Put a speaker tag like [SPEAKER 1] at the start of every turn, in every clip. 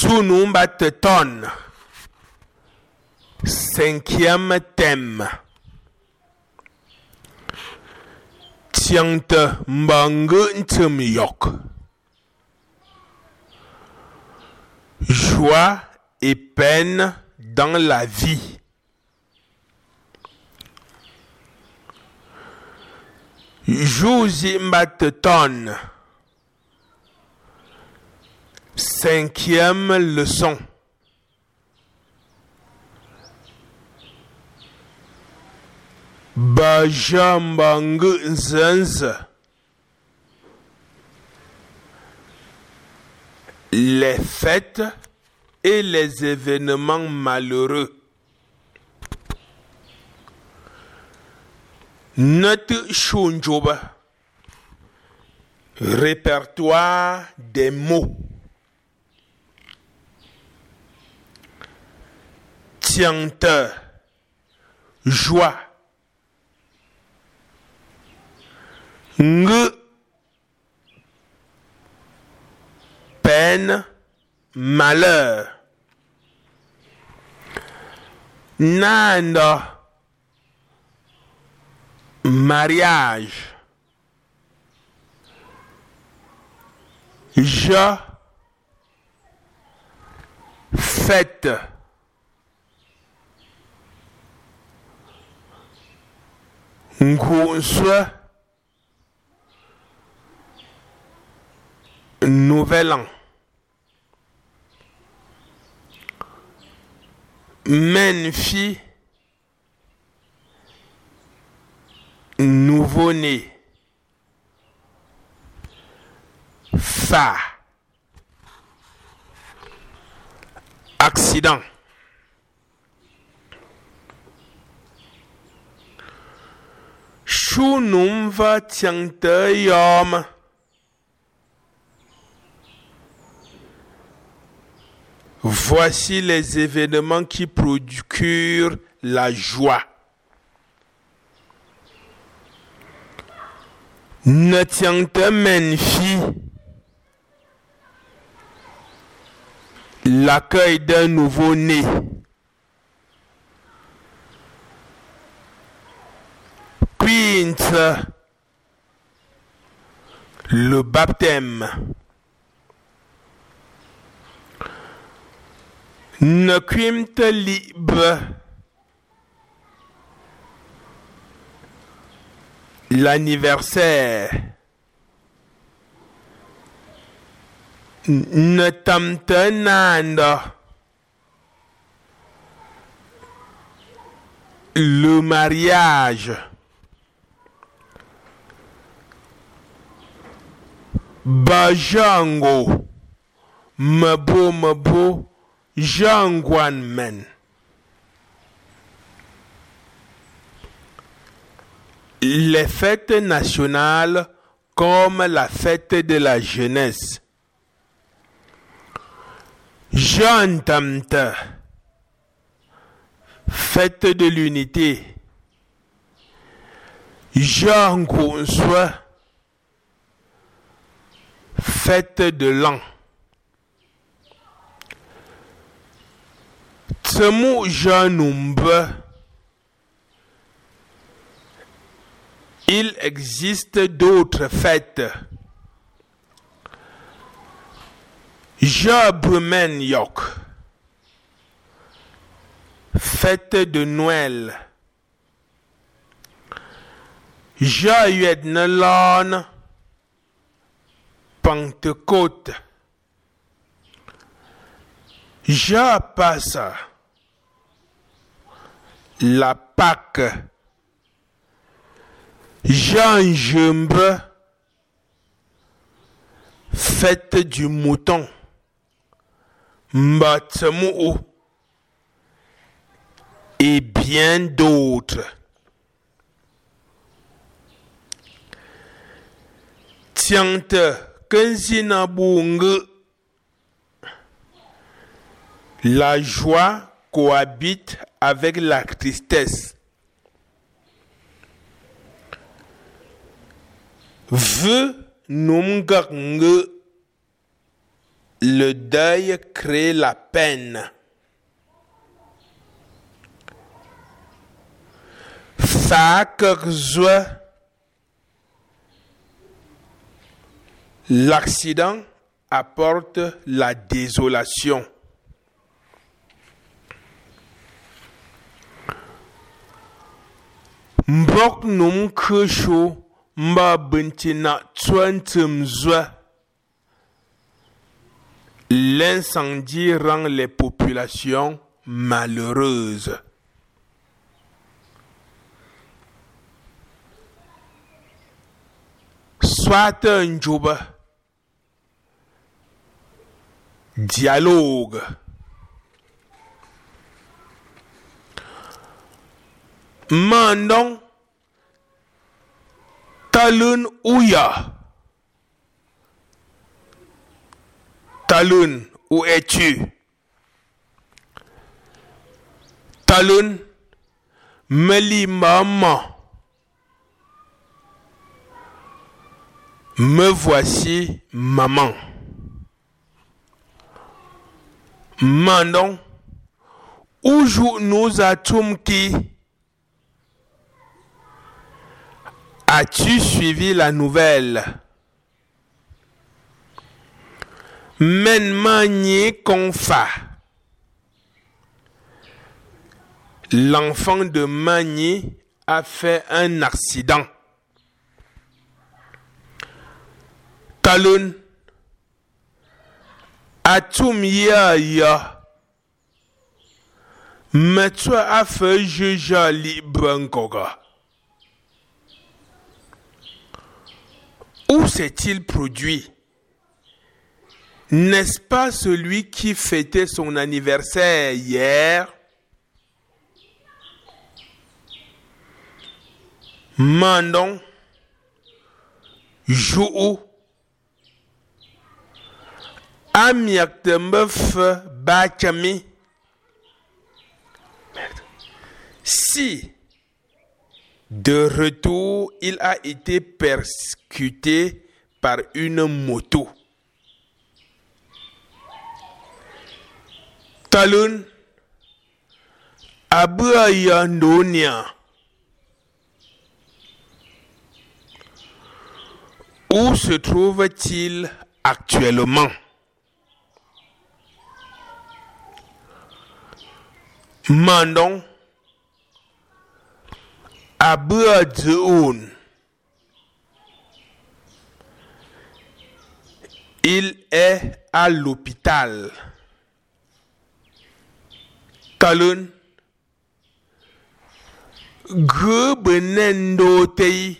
[SPEAKER 1] Tsunumba Teton. Cinquième thème. Tiante Mbangue Yok. Joie et peine dans la vie. Josie Mbateton. Cinquième leçon. Les fêtes et les événements malheureux. Notre Shunjoba. Répertoire des mots. Tiente. Joie. Nge. Peine. Malheur. Nanda. Mariage. Je. Fête. Nkunswe. Nouvel an. Menfi. Nouveau-né. Fa. Accident. Voici les événements qui procurent la joie. Ne. L'accueil d'un nouveau-né. Le baptême. Ne quimte libre. L'anniversaire. Ne tamte nanda. Le mariage. Bajango. Mabo mabo. Jangwan men. Les fêtes nationales comme la fête de la jeunesse. Jean Tamte. Fête de l'unité. Jean Kounswa. Fête de l'an. Tsemu Janumbe. Il existe d'autres fêtes. Jabrumen Yok. Fête de Noël. Joyeux Nelon. Pentecôte. Je. La Pâque. Jean Jumbe. Fête du mouton. Mbatsemu. Et bien d'autres. La joie cohabite avec la tristesse. V numgak nge Le deuil crée la peine. L'accident apporte la désolation. Mbok num kusho mba buntina twentum zo. L'incendie rend les populations malheureuses. Soit un job, dialogue, mandon, talun ouya. Talun, où es-tu Talun, Meli maman. Me voici, maman. Mandon, où nous a qui As-tu suivi la nouvelle? Men manier confa. L'enfant de Magny a fait un accident. Talun Atum ya ya. Mais toi a fait juge libre Où s'est-il produit? N'est-ce pas celui qui fêtait son anniversaire hier? Mandon, Jou, Si, de retour, il a été persécuté par une moto. Talun Yandonia. Où se trouve-t-il actuellement? Mandon Abouadzoun. Il est à l'hôpital. Talun Gubenendotei.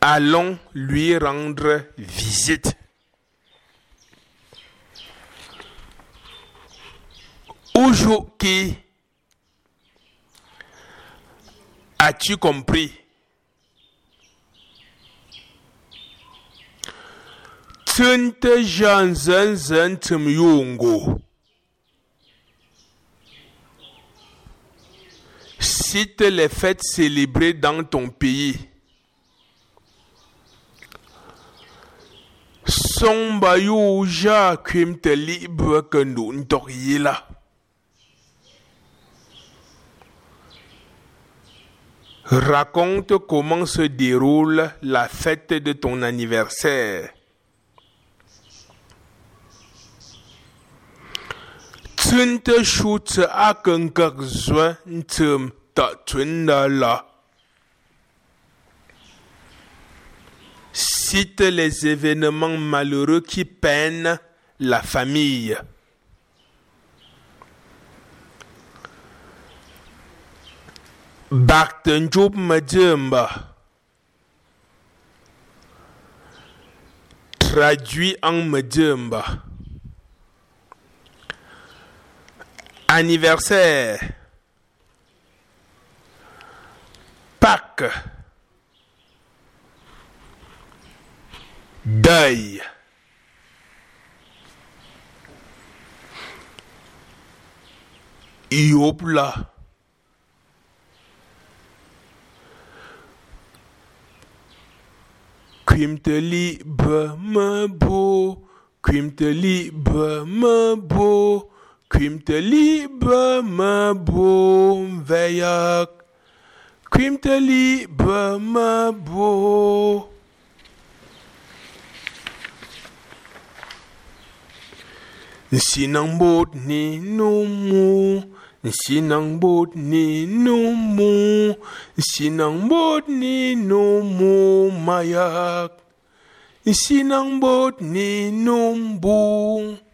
[SPEAKER 1] Allons lui rendre visite. Aujourd'hui, as-tu compris Tunte Janzen Zentum Yungo. Cite les fêtes célébrées dans ton pays. Son bayou ja te libre que nous là. Raconte comment se déroule la fête de ton anniversaire. Cite les événements malheureux qui peinent la famille. Baktenjoub Madjemba. Traduit en Madjemba. Anniversaire. Pâques. Deuil. Kwim te liebe me bo. Kwim te liebe me bo. Kwim te liebe me bo. Vejak. Kwim te liebe me bo. Sinang bot ni numu. Sinang bot ni numu. Sinang bot ni numu mayak. Sinang bot ni numbu.